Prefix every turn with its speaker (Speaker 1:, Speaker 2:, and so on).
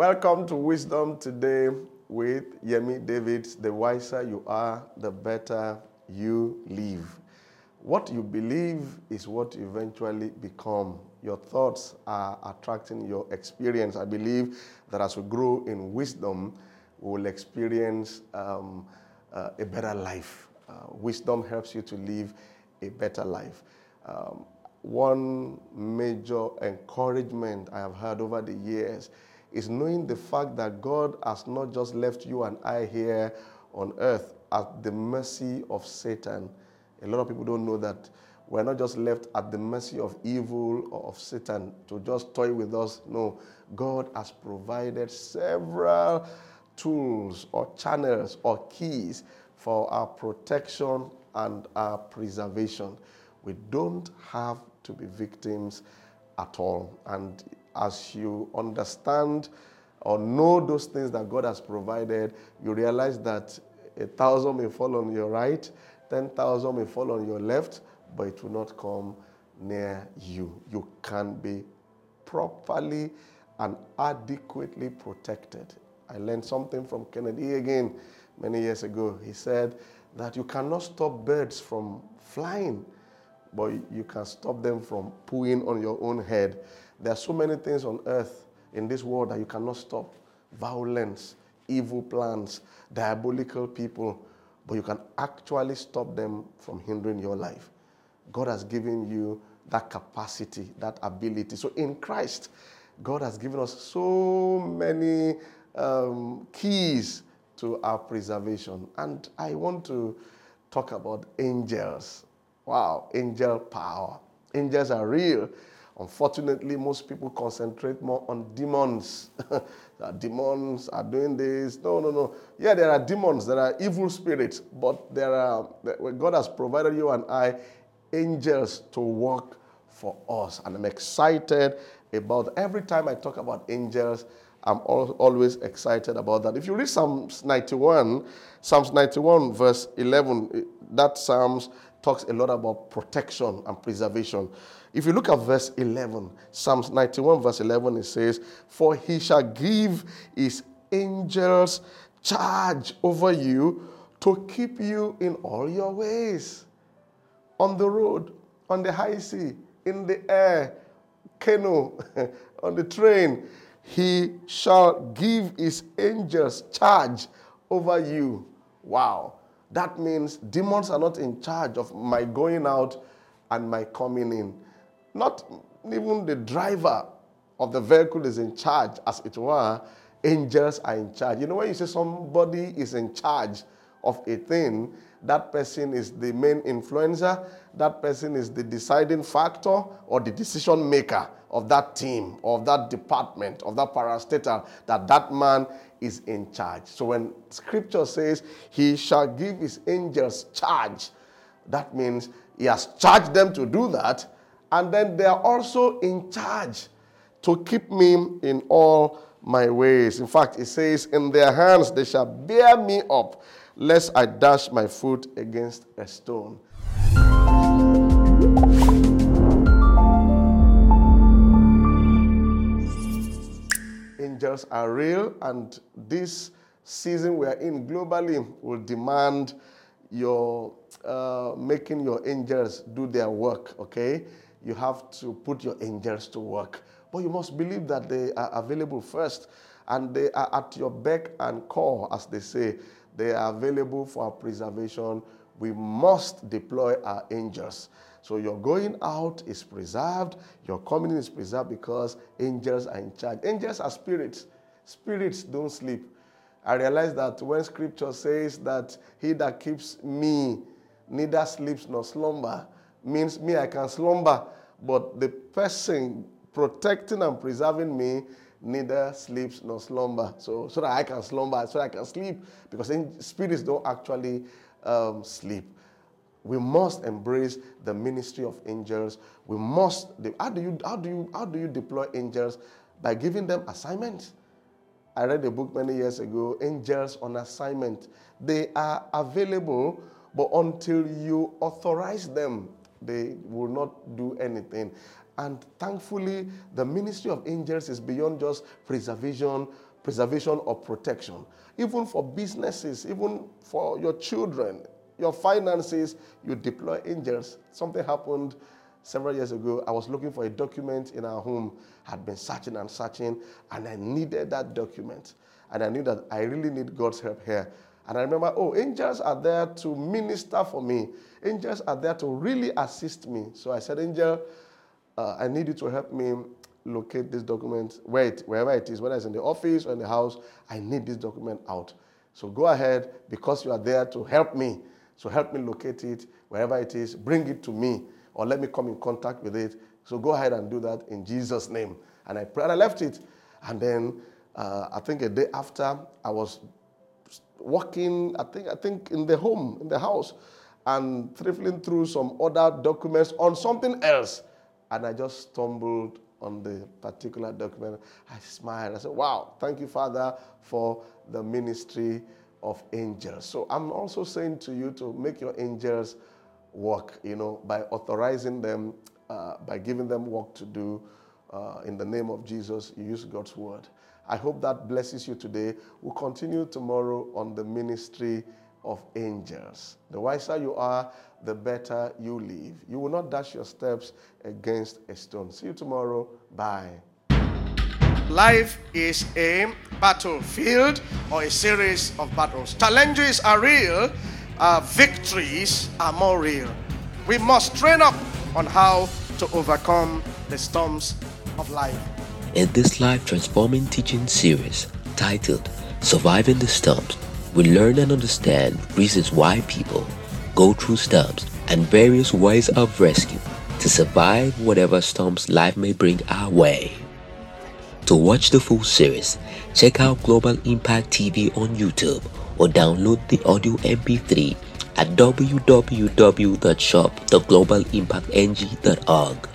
Speaker 1: Welcome to Wisdom today with Yemi David. The wiser you are, the better you live. What you believe is what you eventually become. Your thoughts are attracting your experience. I believe that as we grow in wisdom, we will experience um, uh, a better life. Uh, wisdom helps you to live a better life. Um, one major encouragement I have had over the years is knowing the fact that God has not just left you and I here on earth at the mercy of Satan. A lot of people don't know that we're not just left at the mercy of evil or of Satan to just toy with us. No, God has provided several tools or channels or keys for our protection and our preservation. We don't have to be victims at all. And as you understand or know those things that God has provided, you realize that a thousand may fall on your right, 10,000 may fall on your left, but it will not come near you. You can be properly and adequately protected. I learned something from Kenneth Hagin many years ago. He said that you cannot stop birds from flying, but you can stop them from pooing on your own head. There are so many things on earth in this world that you cannot stop violence, evil plans, diabolical people, but you can actually stop them from hindering your life. God has given you that capacity, that ability. So in Christ, God has given us so many um, keys to our preservation. And I want to talk about angels. Wow, angel power. Angels are real. Unfortunately, most people concentrate more on demons. demons are doing this. No, no, no. Yeah, there are demons, there are evil spirits, but there are God has provided you and I angels to work for us. And I'm excited about every time I talk about angels, I'm always excited about that. If you read Psalms 91, Psalms 91, verse 11, that Psalms talks a lot about protection and preservation. If you look at verse 11, Psalms 91, verse 11, it says, For he shall give his angels charge over you to keep you in all your ways. On the road, on the high sea, in the air, canoe, on the train, he shall give his angels charge over you. Wow. That means demons are not in charge of my going out and my coming in. Not even the driver of the vehicle is in charge, as it were. Angels are in charge. You know, when you say somebody is in charge of a thing, that person is the main influencer, that person is the deciding factor or the decision maker of that team, of that department, of that parastatal, that that man is in charge. So when scripture says he shall give his angels charge, that means he has charged them to do that and then they are also in charge to keep me in all my ways. In fact, it says, In their hands they shall bear me up, lest I dash my foot against a stone. Angels are real, and this season we are in globally will demand your uh, making your angels do their work, okay? you have to put your angels to work. But you must believe that they are available first and they are at your beck and call, as they say. They are available for our preservation. We must deploy our angels. So your going out is preserved, your coming in is preserved because angels are in charge. Angels are spirits. Spirits don't sleep. I realize that when scripture says that he that keeps me neither sleeps nor slumber, means me, I can slumber, but the person protecting and preserving me neither sleeps nor slumber. So, so that I can slumber, so I can sleep, because spirits don't actually um, sleep. We must embrace the ministry of angels. We must. How do you how do you how do you deploy angels? By giving them assignments. I read a book many years ago, Angels on Assignment. They are available, but until you authorize them, they will not do anything. And thankfully, the ministry of angels is beyond just preservation, preservation or protection. Even for businesses, even for your children, your finances, you deploy angels. Something happened several years ago. I was looking for a document in our home, had been searching and searching, and I needed that document. And I knew that I really need God's help here. And I remember, oh, angels are there to minister for me. Angels are there to really assist me. So I said, Angel, uh, I need you to help me locate this document where it, wherever it is, whether it's in the office or in the house. I need this document out. So go ahead because you are there to help me. So help me locate it wherever it is. Bring it to me or let me come in contact with it. So go ahead and do that in Jesus' name. And I prayed, I left it. And then uh, I think a day after, I was walking, I think, I think in the home, in the house, and thriftling through some other documents on something else. And I just stumbled on the particular document. I smiled. I said, Wow, thank you, Father, for the ministry of angels. So I'm also saying to you to make your angels work, you know, by authorizing them, uh, by giving them work to do. Uh, in the name of Jesus, you use God's word. I hope that blesses you today. We'll continue tomorrow on the ministry of angels. The wiser you are, the better you live. You will not dash your steps against a stone. See you tomorrow. Bye. Life is a battlefield or a series of battles. Challenges are real, uh, victories are more real. We must train up on how to overcome the storms of life.
Speaker 2: In this life transforming teaching series titled Surviving the Storms, we learn and understand reasons why people go through storms and various ways of rescue to survive whatever storms life may bring our way. To watch the full series, check out Global Impact TV on YouTube or download the audio MP3 at www.shoptheglobalImpactNG.org.